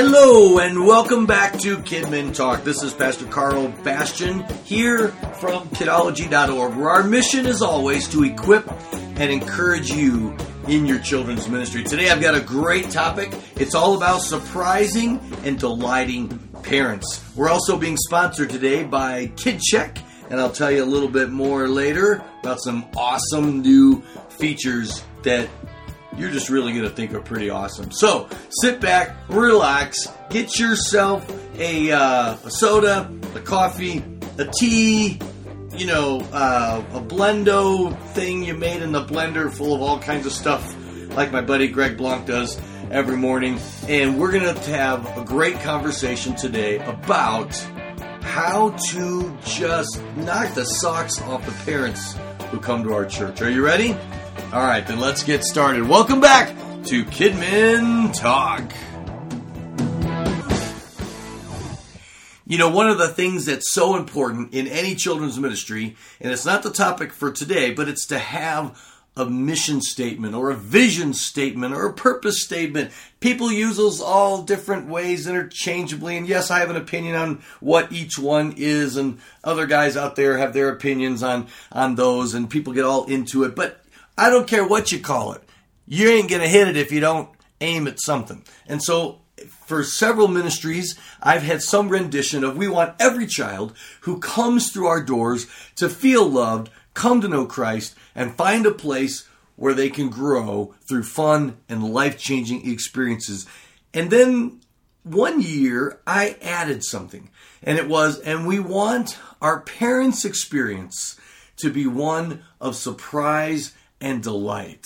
Hello and welcome back to Kidmin Talk. This is Pastor Karl Bastian here from kidology.org, where our mission is always to equip and encourage you in your children's ministry. Today I've got a great topic. It's all about surprising and delighting parents. We're also being sponsored today by KidCheck, and I'll tell you a little bit more later about some awesome new features that you're just really going to think are pretty awesome. So sit back, relax, get yourself a, uh, a soda, a coffee, a tea, you know, uh, a blendo thing you made in the blender full of all kinds of stuff, like my buddy Greg Blanc does every morning. And we're going to have a great conversation today about how to just knock the socks off the parents who come to our church. Are you ready? All right, then let's get started. Welcome back to Kidmin Talk. You know, one of the things that's so important in any children's ministry, and it's not the topic for today, but it's to have a mission statement or a vision statement or a purpose statement. People use those all different ways interchangeably. And yes, I have an opinion on what each one is, and other guys out there have their opinions on, on those, and people get all into it. But I don't care what you call it. You ain't going to hit it if you don't aim at something. And so for several ministries, I've had some rendition of we want every child who comes through our doors to feel loved, come to know Christ, and find a place where they can grow through fun and life changing experiences. And then one year, I added something, and it was, and we want our parents' experience to be one of surprise and delight.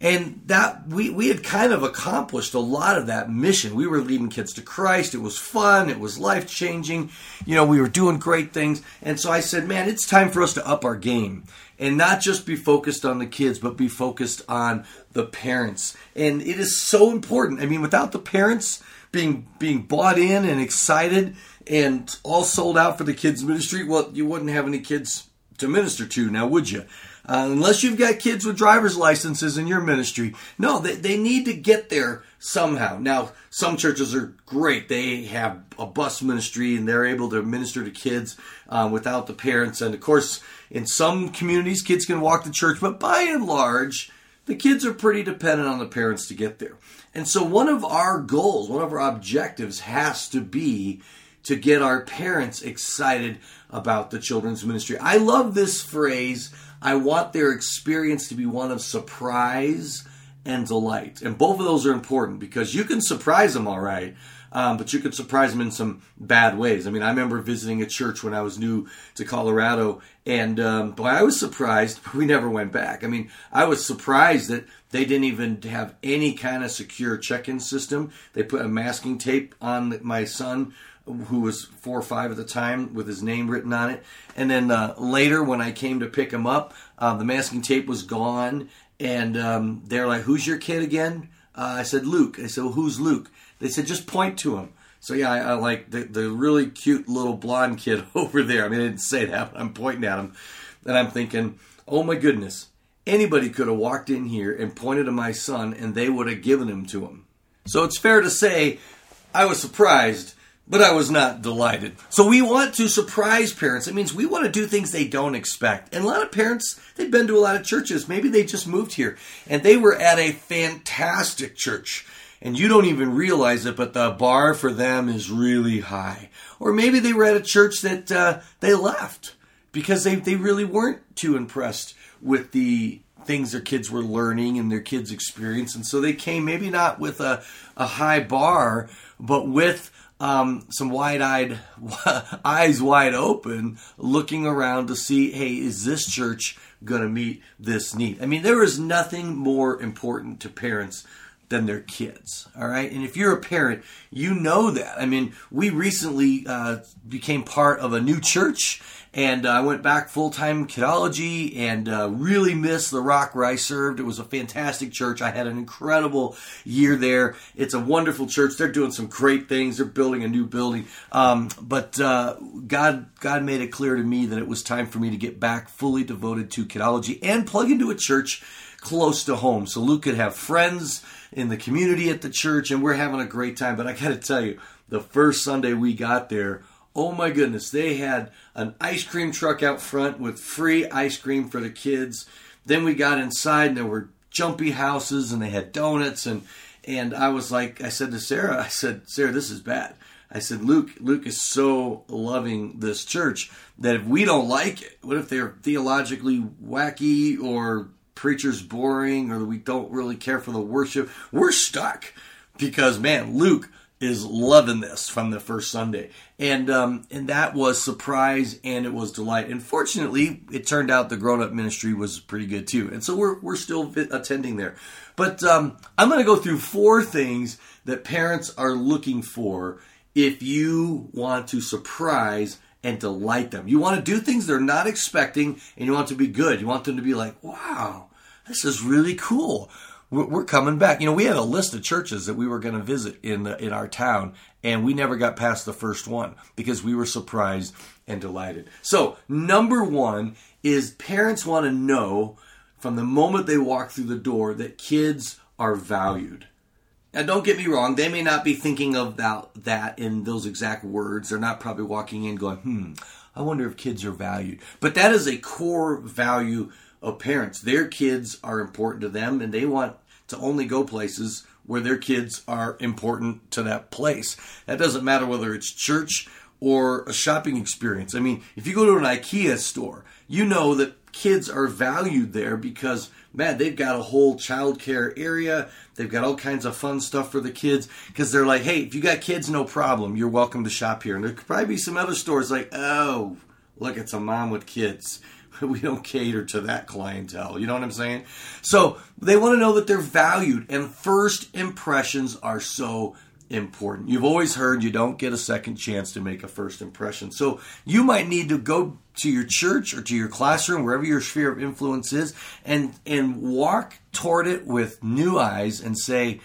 And that we, we had kind of accomplished a lot of that mission. We were leading kids to Christ. It was fun. It was life changing. You know, we were doing great things. And so I said, man, it's time for us to up our game and not just be focused on the kids, but be focused on the parents. And it is so important. I mean, without the parents being, being bought in and excited and all sold out for the kids ministry, well, you wouldn't have any kids to minister to now, would you? Uh, unless you've got kids with driver's licenses in your ministry. No, they, they need to get there somehow. Now, some churches are great. They have a bus ministry and they're able to minister to kids uh, without the parents. And of course, in some communities, kids can walk to church, but by and large, the kids are pretty dependent on the parents to get there. And so, one of our goals, one of our objectives has to be to get our parents excited about the children's ministry. I love this phrase I want their experience to be one of surprise and delight. And both of those are important because you can surprise them all right, um, but you can surprise them in some bad ways. I mean, I remember visiting a church when I was new to Colorado, and um, boy, I was surprised, but we never went back. I mean, I was surprised that they didn't even have any kind of secure check in system. They put a masking tape on my son who was four or five at the time with his name written on it. And then uh, later, when I came to pick him up, uh, the masking tape was gone. And um, they're like, Who's your kid again? Uh, I said, Luke. I said, Well, who's Luke? They said, Just point to him. So yeah, I, I like the, the really cute little blonde kid over there. I mean, I didn't say that, but I'm pointing at him. And I'm thinking, Oh my goodness, anybody could have walked in here and pointed to my son and they would have given him to him. So it's fair to say I was surprised but I was not delighted. So we want to surprise parents. It means we want to do things they don't expect. And a lot of parents, they've been to a lot of churches. Maybe they just moved here and they were at a fantastic church. And you don't even realize it, but the bar for them is really high. Or maybe they were at a church that uh, they left because they, they really weren't too impressed with the things their kids were learning and their kids' experience. And so they came maybe not with a, a high bar, but with um, some wide-eyed, eyes wide open, looking around to see, hey, is this church going to meet this need? I mean, there is nothing more important to parents than their kids. All right. And if you're a parent, you know that. I mean, we recently uh, became part of a new church and uh, I went back full time kidology and uh, really missed the rock where I served. It was a fantastic church. I had an incredible year there. It's a wonderful church. They're doing some great things. They're building a new building. Um, but uh, God, God made it clear to me that it was time for me to get back fully devoted to kidology and plug into a church close to home so Luke could have friends in the community at the church and we're having a great time. But I got to tell you, the first Sunday we got there, oh my goodness, they had an ice cream truck out front with free ice cream for the kids. Then we got inside and there were jumpy houses and they had donuts and and I was like I said to Sarah, I said, Sarah, this is bad. I said, Luke, Luke is so loving this church that if we don't like it, what if they're theologically wacky or preachers boring or we don't really care for the worship? We're stuck because man, Luke is loving this from the first Sunday, and um, and that was surprise and it was delight. And fortunately, it turned out the grown up ministry was pretty good too, and so we're we're still attending there. But um, I'm going to go through four things that parents are looking for if you want to surprise and delight them. You want to do things they're not expecting and you want to be good. You want them to be like, wow, this is really cool. We're coming back. You know, we had a list of churches that we were going to visit in the, in our town, and we never got past the first one because we were surprised and delighted. So, number one is parents want to know from the moment they walk through the door that kids are valued. Now, don't get me wrong, they may not be thinking about that in those exact words. They're not probably walking in going, hmm, I wonder if kids are valued. But that is a core value of parents. Their kids are important to them, and they want to only go places where their kids are important to that place. That doesn't matter whether it's church or a shopping experience. I mean, if you go to an IKEA store, you know that kids are valued there because man, they've got a whole child care area. They've got all kinds of fun stuff for the kids because they're like, hey, if you got kids, no problem. You're welcome to shop here. And there could probably be some other stores like, oh, look, it's a mom with kids. We don't cater to that clientele. You know what I'm saying? So they want to know that they're valued, and first impressions are so important. You've always heard you don't get a second chance to make a first impression. So you might need to go to your church or to your classroom, wherever your sphere of influence is, and and walk toward it with new eyes and say,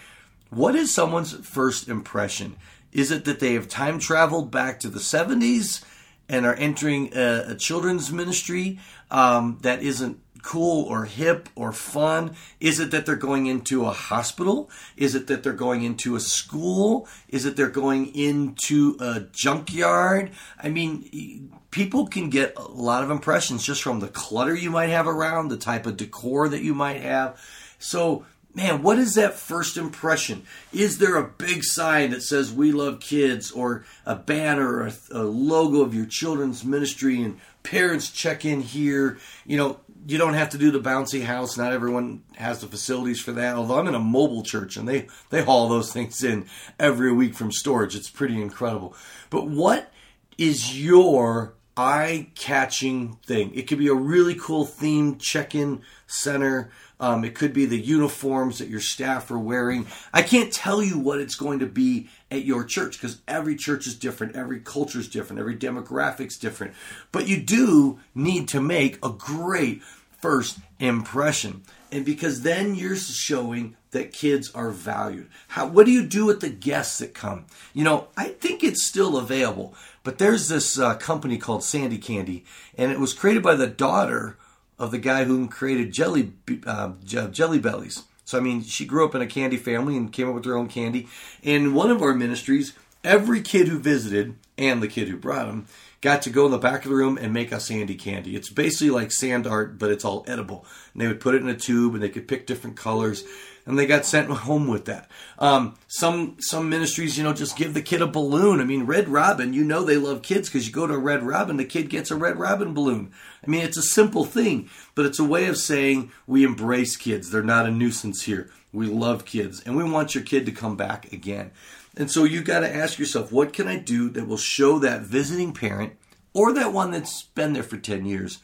what is someone's first impression? Is it that they have time traveled back to the 70s and are entering a, a children's ministry um, that isn't cool or hip or fun? Is it that they're going into a hospital? Is it that they're going into a school? Is it they're going into a junkyard? I mean, people can get a lot of impressions just from the clutter you might have around, the type of decor that you might have. So, man, what is that first impression? Is there a big sign that says "We love kids" or a banner or a, logo of your children's ministry and parents check in here? You know, you don't have to do the bouncy house. Not everyone has the facilities for that. Although I'm in a mobile church and they, they haul those things in every week from storage. It's pretty incredible. But what is your eye catching thing? It could be a really cool themed check in center. Um, it could be the uniforms that your staff are wearing. I can't tell you what it's going to be at your church because every church is different, every culture is different, every demographic's different. But you do need to make a great first impression. And because then you're showing that kids are valued. How what do you do with the guests that come? You know, I think it's still available, but there's this uh, company called Sandy Candy, and it was created by the daughter of the guy who created Jelly uh, Jelly Bellies. So I mean, she grew up in a candy family and came up with her own candy. In one of our ministries, every kid who visited and the kid who brought them got to go in the back of the room and make a sandy candy. It's basically like sand art, but it's all edible. And they would put it in a tube and they could pick different colors. And they got sent home with that. Um, some some ministries, you know, just give the kid a balloon. I mean, Red Robin, you know they love kids because you go to a Red Robin, the kid gets a Red Robin balloon. I mean, it's a simple thing, but it's a way of saying we embrace kids. They're not a nuisance here. We love kids, and we want your kid to come back again. And so you got to ask yourself, what can I do that will show that visiting parent or that one that's been there for 10 years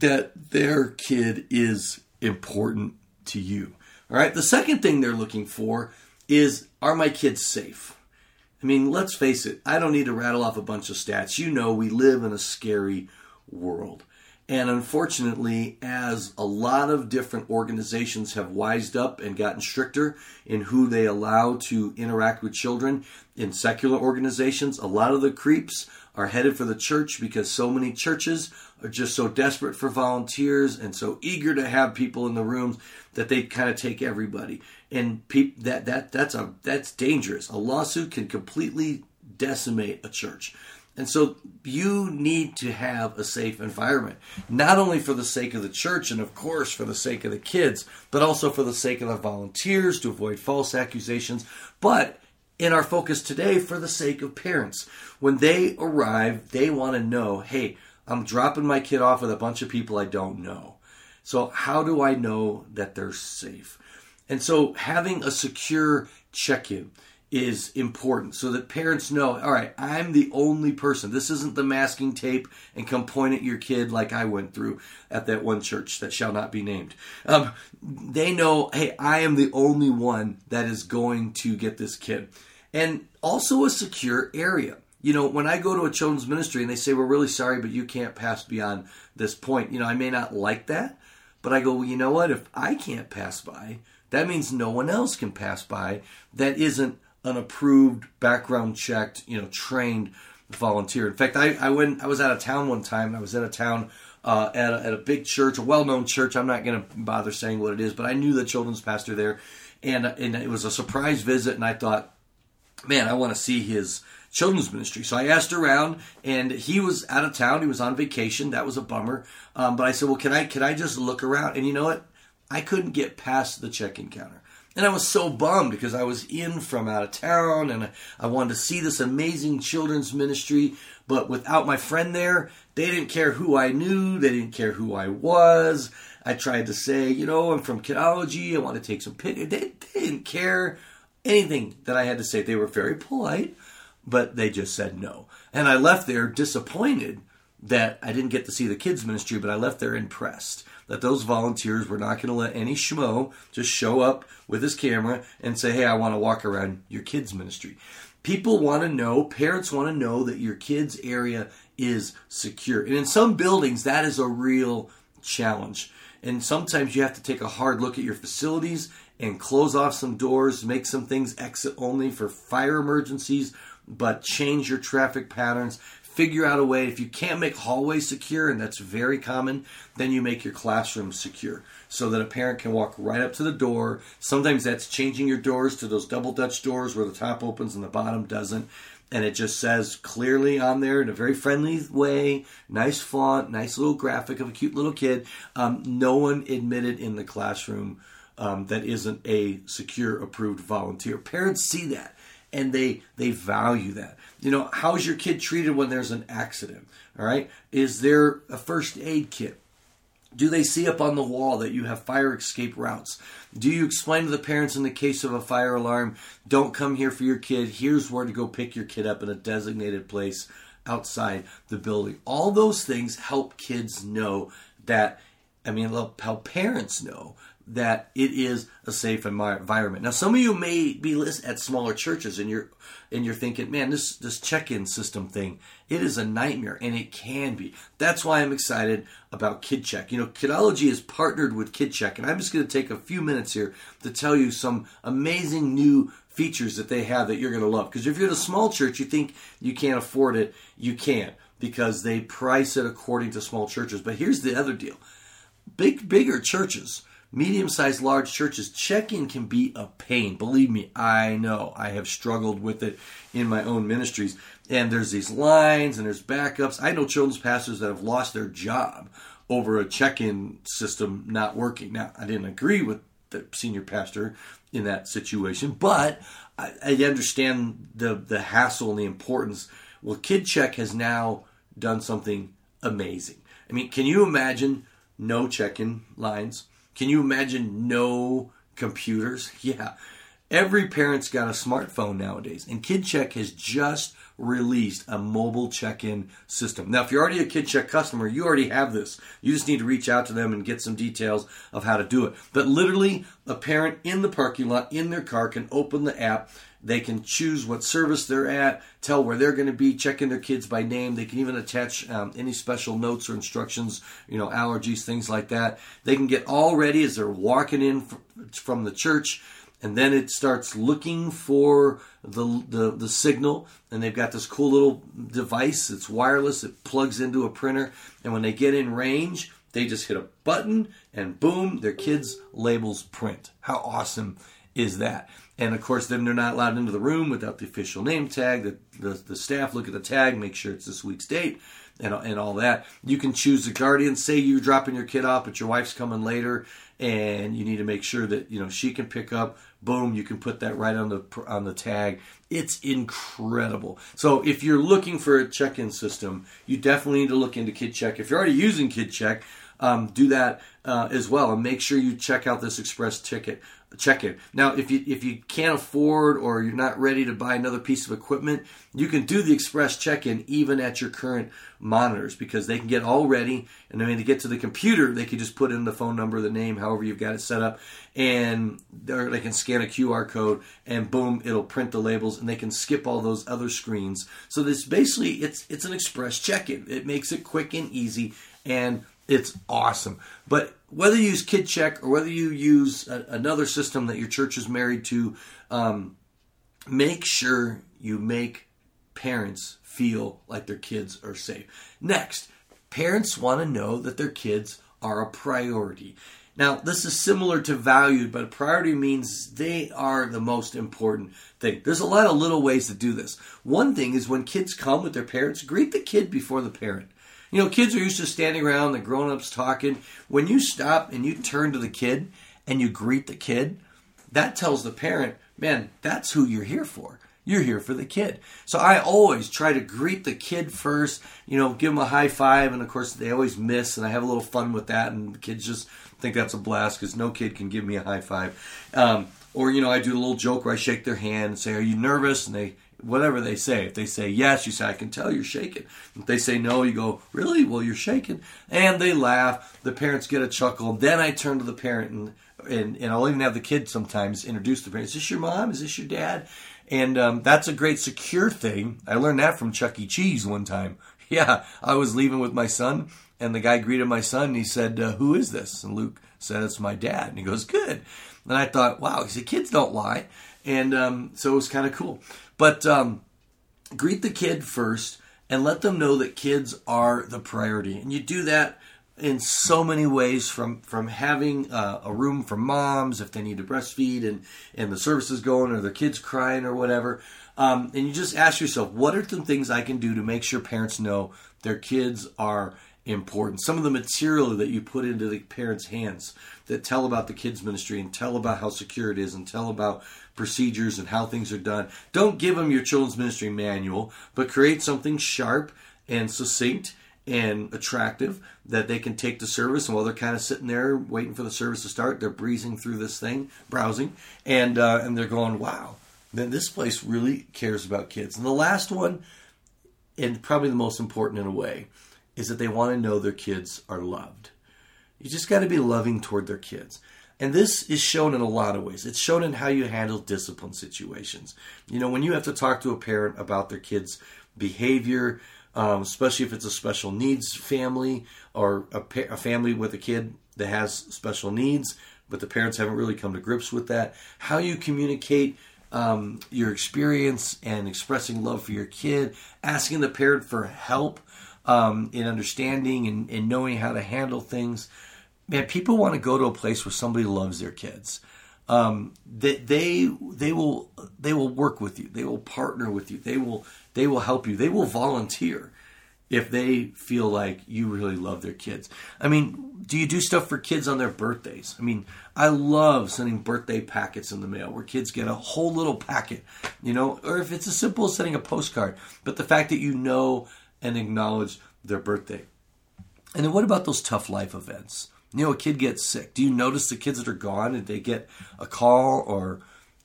that their kid is important to you? All right. The second thing they're looking for is are my kids safe? I mean, let's face it, I don't need to rattle off a bunch of stats. You know, we live in a scary world. And unfortunately, as a lot of different organizations have wised up and gotten stricter in who they allow to interact with children in secular organizations, a lot of the creeps are headed for the church because so many churches are just so desperate for volunteers and so eager to have people in the rooms that they kind of take everybody. And pe- that that that's a that's dangerous. A lawsuit can completely decimate a church. And so you need to have a safe environment, not only for the sake of the church and, of course, for the sake of the kids, but also for the sake of the volunteers to avoid false accusations. But in our focus today, for the sake of parents, when they arrive, they want to know hey, I'm dropping my kid off with a bunch of people I don't know. So, how do I know that they're safe? And so, having a secure check in is important so that parents know all right i'm the only person. This isn't the masking tape and come point at your kid like i went through at that one church that shall not be named. Um, they know hey i am the only one that is going to get this kid. And also a secure area. You know when i go to a children's ministry and they say we're really sorry but you can't pass beyond this point you know i may not like that but i go well you know what? If i can't pass by that means no one else can pass by that isn't an approved, background checked, you know, trained volunteer. In fact, I, I went, I was out of town one time. I was in a town uh, at, a, at a big church, a well-known church. I'm not going to bother saying what it is, but I knew the children's pastor there, and and it was a surprise visit. And I thought, man, I want to see his children's ministry. So I asked around, and he was out of town. He was on vacation. That was a bummer. Um, but I said, well, can I can I just look around? And you know what? I couldn't get past the check-in counter. And I was so bummed because I was in from out of town and I wanted to see this amazing children's ministry. But without my friend there, they didn't care who I knew, they didn't care who I was. I tried to say, you know, I'm from Kidology, I want to take some pictures. They, they didn't care anything that I had to say. They were very polite, but they just said no. And I left there disappointed that I didn't get to see the kids' ministry, but I left there impressed that those volunteers were not going to let any schmo just show up with his camera and say, hey, I want to walk around your kids' ministry. People want to know, parents want to know that your kids' area is secure. And in some buildings, that is a real challenge. And sometimes you have to take a hard look at your facilities and close off some doors, make some things exit only for fire emergencies, but change your traffic patterns figure out a way. If you can't make hallways secure, and that's very common, then you make your classroom secure so that a parent can walk right up to the door. Sometimes that's changing your doors to those double Dutch doors where the top opens and the bottom doesn't. And it just says clearly on there in a very friendly way, nice font, nice little graphic of a cute little kid. Um, no one admitted in the classroom um, that isn't a secure approved volunteer. Parents see that and they they value that. You know, how's your kid treated when there's an accident? All right, is there a first aid kit? Do they see up on the wall that you have fire escape routes? Do you explain to the parents in the case of a fire alarm, don't come here for your kid, here's where to go pick your kid up in a designated place outside the building? All those things help kids know that, I mean, help parents know that it is a safe environment. Now, some of you may be at smaller churches, and you're and you're thinking, "Man, this this check-in system thing, it is a nightmare," and it can be. That's why I'm excited about KidCheck. You know, Kidology is partnered with KidCheck, and I'm just going to take a few minutes here to tell you some amazing new features that they have that you're going to love. Because if you're at a small church, you think you can't afford it, you can't because they price it according to small churches. But here's the other deal: big, bigger churches medium sized, large churches, check in can be a pain. Believe me, I know. I have struggled with it in my own ministries. And there's these lines and there's backups. I know children's pastors that have lost their job over a check in system not working. Now, I didn't agree with the senior pastor in that situation, but I, I understand the, the hassle and the importance. Well, KidCheck has now done something amazing. I mean, can you imagine no check in lines? Can you imagine no computers? Yeah. Every parent's got a smartphone nowadays, and KidCheck has just released a mobile check-in system. Now, if you're already a KidCheck customer, you already have this. You just need to reach out to them and get some details of how to do it. But literally, a parent in the parking lot in their car can open the app. They can choose what service they're at, tell where they're going to be, check in their kids by name. They can even attach um, any special notes or instructions, you know, allergies, things like that. They can get all ready as they're walking in from the church and then it starts looking for the, the, the signal. And they've got this cool little device. It's wireless. It plugs into a printer. And when they get in range they just hit a button and boom their kids labels print. How awesome is that? And of course then they're not allowed into the room without the official name tag. The, the, the staff look at the tag make sure it's this week's date and, and all that. You can choose the guardian. Say you're dropping your kid off, but your wife's coming later, and you need to make sure that you know she can pick up boom you can put that right on the on the tag it's incredible so if you're looking for a check-in system you definitely need to look into KidCheck if you're already using KidCheck um, do that uh, as well and make sure you check out this express ticket check in. Now, if you if you can't afford or you're not ready to buy another piece of equipment, you can do the express check-in even at your current monitors because they can get all ready. And then when they get to the computer, they can just put in the phone number, the name, however you've got it set up, and they can scan a QR code and boom, it'll print the labels, and they can skip all those other screens. So this basically it's it's an express check-in. It makes it quick and easy and it's awesome. But whether you use KidCheck or whether you use a, another system that your church is married to, um, make sure you make parents feel like their kids are safe. Next, parents want to know that their kids are a priority. Now, this is similar to valued, but priority means they are the most important thing. There's a lot of little ways to do this. One thing is when kids come with their parents, greet the kid before the parent. You know, kids are used to standing around, the grown ups talking. When you stop and you turn to the kid and you greet the kid, that tells the parent, man, that's who you're here for. You're here for the kid. So I always try to greet the kid first, you know, give them a high five. And of course, they always miss, and I have a little fun with that. And the kids just think that's a blast because no kid can give me a high five. Um, or, you know, I do a little joke where I shake their hand and say, Are you nervous? And they whatever they say. If they say yes, you say, I can tell you're shaking. If they say no, you go, Really? Well, you're shaking. And they laugh. The parents get a chuckle. Then I turn to the parent and, and, and I'll even have the kid sometimes introduce the parent. Is this your mom? Is this your dad? And um, that's a great secure thing. I learned that from Chuck E. Cheese one time. Yeah, I was leaving with my son, and the guy greeted my son, and he said, uh, Who is this? And Luke said, It's my dad. And he goes, Good. And I thought, Wow, he said, Kids don't lie. And um, so it was kind of cool. But um, greet the kid first and let them know that kids are the priority. And you do that in so many ways from from having uh, a room for moms if they need to breastfeed and and the service is going or the kids crying or whatever um, and you just ask yourself what are some things i can do to make sure parents know their kids are important. Some of the material that you put into the parents' hands that tell about the kids' ministry and tell about how secure it is and tell about procedures and how things are done. Don't give them your children's ministry manual, but create something sharp and succinct and attractive that they can take to service. And while they're kind of sitting there waiting for the service to start, they're breezing through this thing, browsing, and uh, and they're going, "Wow, then this place really cares about kids." And the last one, and probably the most important in a way, is that they want to know their kids are loved. You just got to be loving toward their kids. And this is shown in a lot of ways. It's shown in how you handle discipline situations. You know, when you have to talk to a parent about their kid's behavior, um, especially if it's a special needs family or a, pa- a family with a kid that has special needs, but the parents haven't really come to grips with that, how you communicate um, your experience and expressing love for your kid, asking the parent for help um, in understanding and, and knowing how to handle things. Man, people want to go to a place where somebody loves their kids. Um, they, they they will they will work with you. They will partner with you. They will they will help you. They will volunteer if they feel like you really love their kids. I mean, do you do stuff for kids on their birthdays? I mean, I love sending birthday packets in the mail where kids get a whole little packet, you know, or if it's as simple as sending a postcard. But the fact that you know and acknowledge their birthday. And then what about those tough life events? You know, a kid gets sick. Do you notice the kids that are gone? Did they get a call or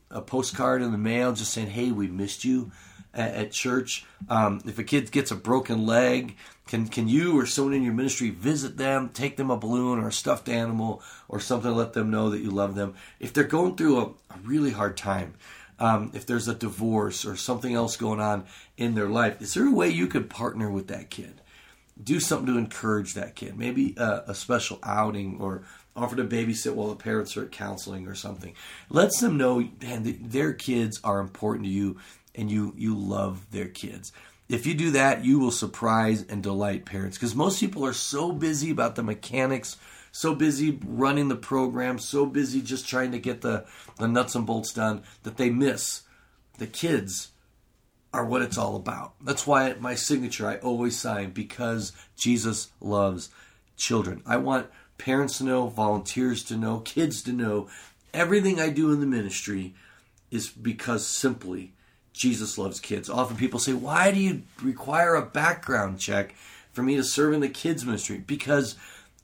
a postcard in the mail just saying, "Hey, we missed you." At, at church, um, if a kid gets a broken leg, can can you or someone in your ministry visit them, take them a balloon or a stuffed animal or something, let them know that you love them? If they're going through a, a really hard time, um, if there's a divorce or something else going on in their life, is there a way you could partner with that kid? Do something to encourage that kid. Maybe a, a special outing or offer to babysit while the parents are at counseling or something. Lets them know, man, their kids are important to you and you you love their kids. If you do that, you will surprise and delight parents because most people are so busy about the mechanics, so busy running the program, so busy just trying to get the, the nuts and bolts done that they miss the kids are what it's all about. That's why my signature I always sign because Jesus loves children. I want parents to know, volunteers to know, kids to know everything I do in the ministry is because simply Jesus loves kids. Often people say, Why do you require a background check for me to serve in the kids' ministry? Because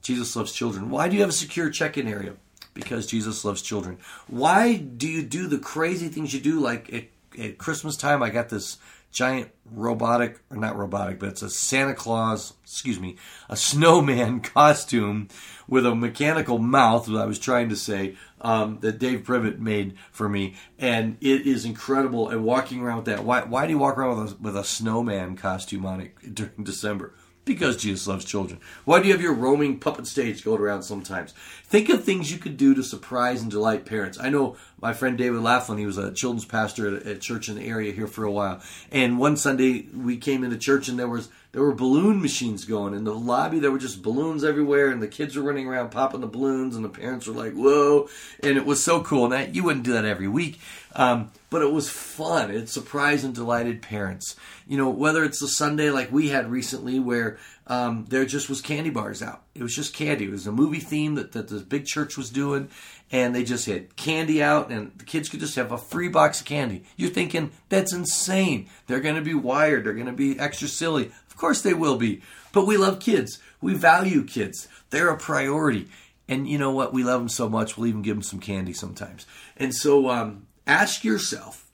Jesus loves children. Why do you have a secure check in area? Because Jesus loves children. Why do you do the crazy things you do? Like at, at Christmas time, I got this giant robotic, or not robotic, but it's a Santa Claus, excuse me, a snowman costume with a mechanical mouth, what I was trying to say, um, that Dave Privet made for me. And it is incredible. And walking around with that, why, why do you walk around with a, with a snowman costume on it during December? Because Jesus loves children. Why do you have your roaming puppet stage going around sometimes? Think of things you could do to surprise and delight parents. I know my friend David Laughlin, he was a children's pastor at a church in the area here for a while. And one Sunday we came into church and there was there were balloon machines going in the lobby. There were just balloons everywhere, and the kids were running around popping the balloons, and the parents were like, "Whoa!" And it was so cool. Now you wouldn't do that every week, um, but it was fun. It surprised and delighted parents. You know, whether it's a Sunday like we had recently, where um, there just was candy bars out. It was just candy. It was a movie theme that, that the big church was doing, and they just had candy out, and the kids could just have a free box of candy. You're thinking that's insane. They're going to be wired. They're going to be extra silly. Of course they will be. But we love kids. We value kids. They're a priority. And you know what? We love them so much, we'll even give them some candy sometimes. And so um, ask yourself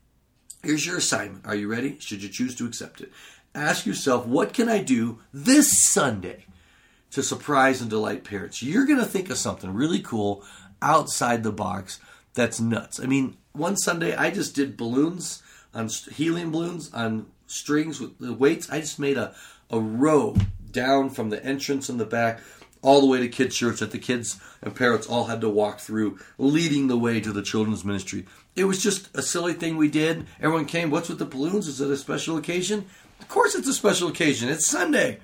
here's your assignment. Are you ready? Should you choose to accept it? Ask yourself, what can I do this Sunday to surprise and delight parents? You're going to think of something really cool outside the box that's nuts. I mean, one Sunday I just did balloons on helium balloons on strings with weights. I just made a, a row down from the entrance in the back all the way to kids' church that the kids and parents all had to walk through, leading the way to the children's ministry. It was just a silly thing we did. Everyone came. What's with the balloons? Is it a special occasion? Of course, it's a special occasion. It's Sunday,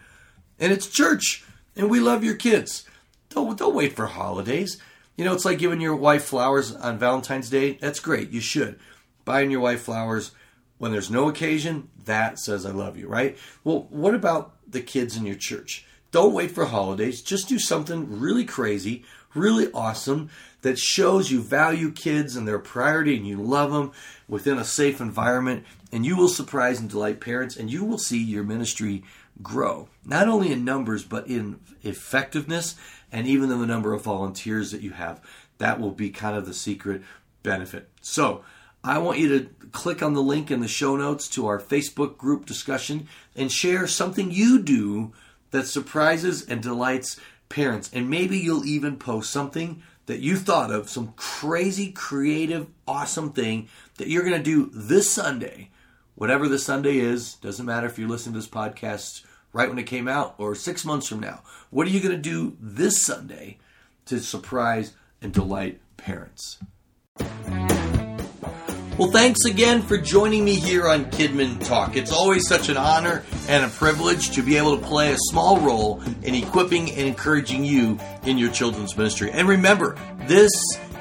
and it's church, and we love your kids. Don't don't wait for holidays. You know, it's like giving your wife flowers on Valentine's Day. That's great. You should. Buying your wife flowers when there's no occasion, that says I love you, right? Well, what about the kids in your church? Don't wait for holidays. Just do something really crazy, really awesome that shows you value kids and their priority and you love them within a safe environment. And you will surprise and delight parents and you will see your ministry grow, not only in numbers, but in effectiveness and even in the number of volunteers that you have. That will be kind of the secret benefit. So, I want you to click on the link in the show notes to our Facebook group discussion and share something you do that surprises and delights parents. And maybe you'll even post something that you thought of, some crazy, creative, awesome thing that you're going to do this Sunday. Whatever the Sunday is, doesn't matter if you're listening to this podcast right when it came out or six months from now. What are you going to do this Sunday to surprise and delight parents? Well, thanks again for joining me here on Kidmin Talk. It's always such an honor and a privilege to be able to play a small role in equipping and encouraging you in your children's ministry. And remember, this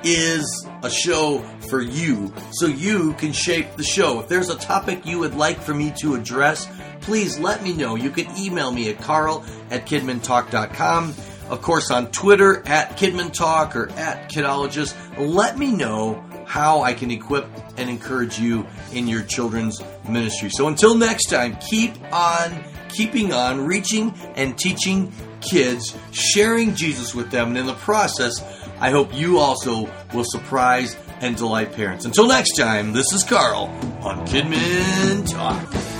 is a show for you, so you can shape the show. If there's a topic you would like for me to address, please let me know. You can email me at carl at kidmintalk.com. Of course, on Twitter at KidminTalk or at Kidologist. Let me know how I can equip and encourage you in your children's ministry. So until next time, keep on keeping on, reaching and teaching kids, sharing Jesus with them, and in the process, I hope you also will surprise and delight parents. Until next time, this is Karl on Kidmin Talk.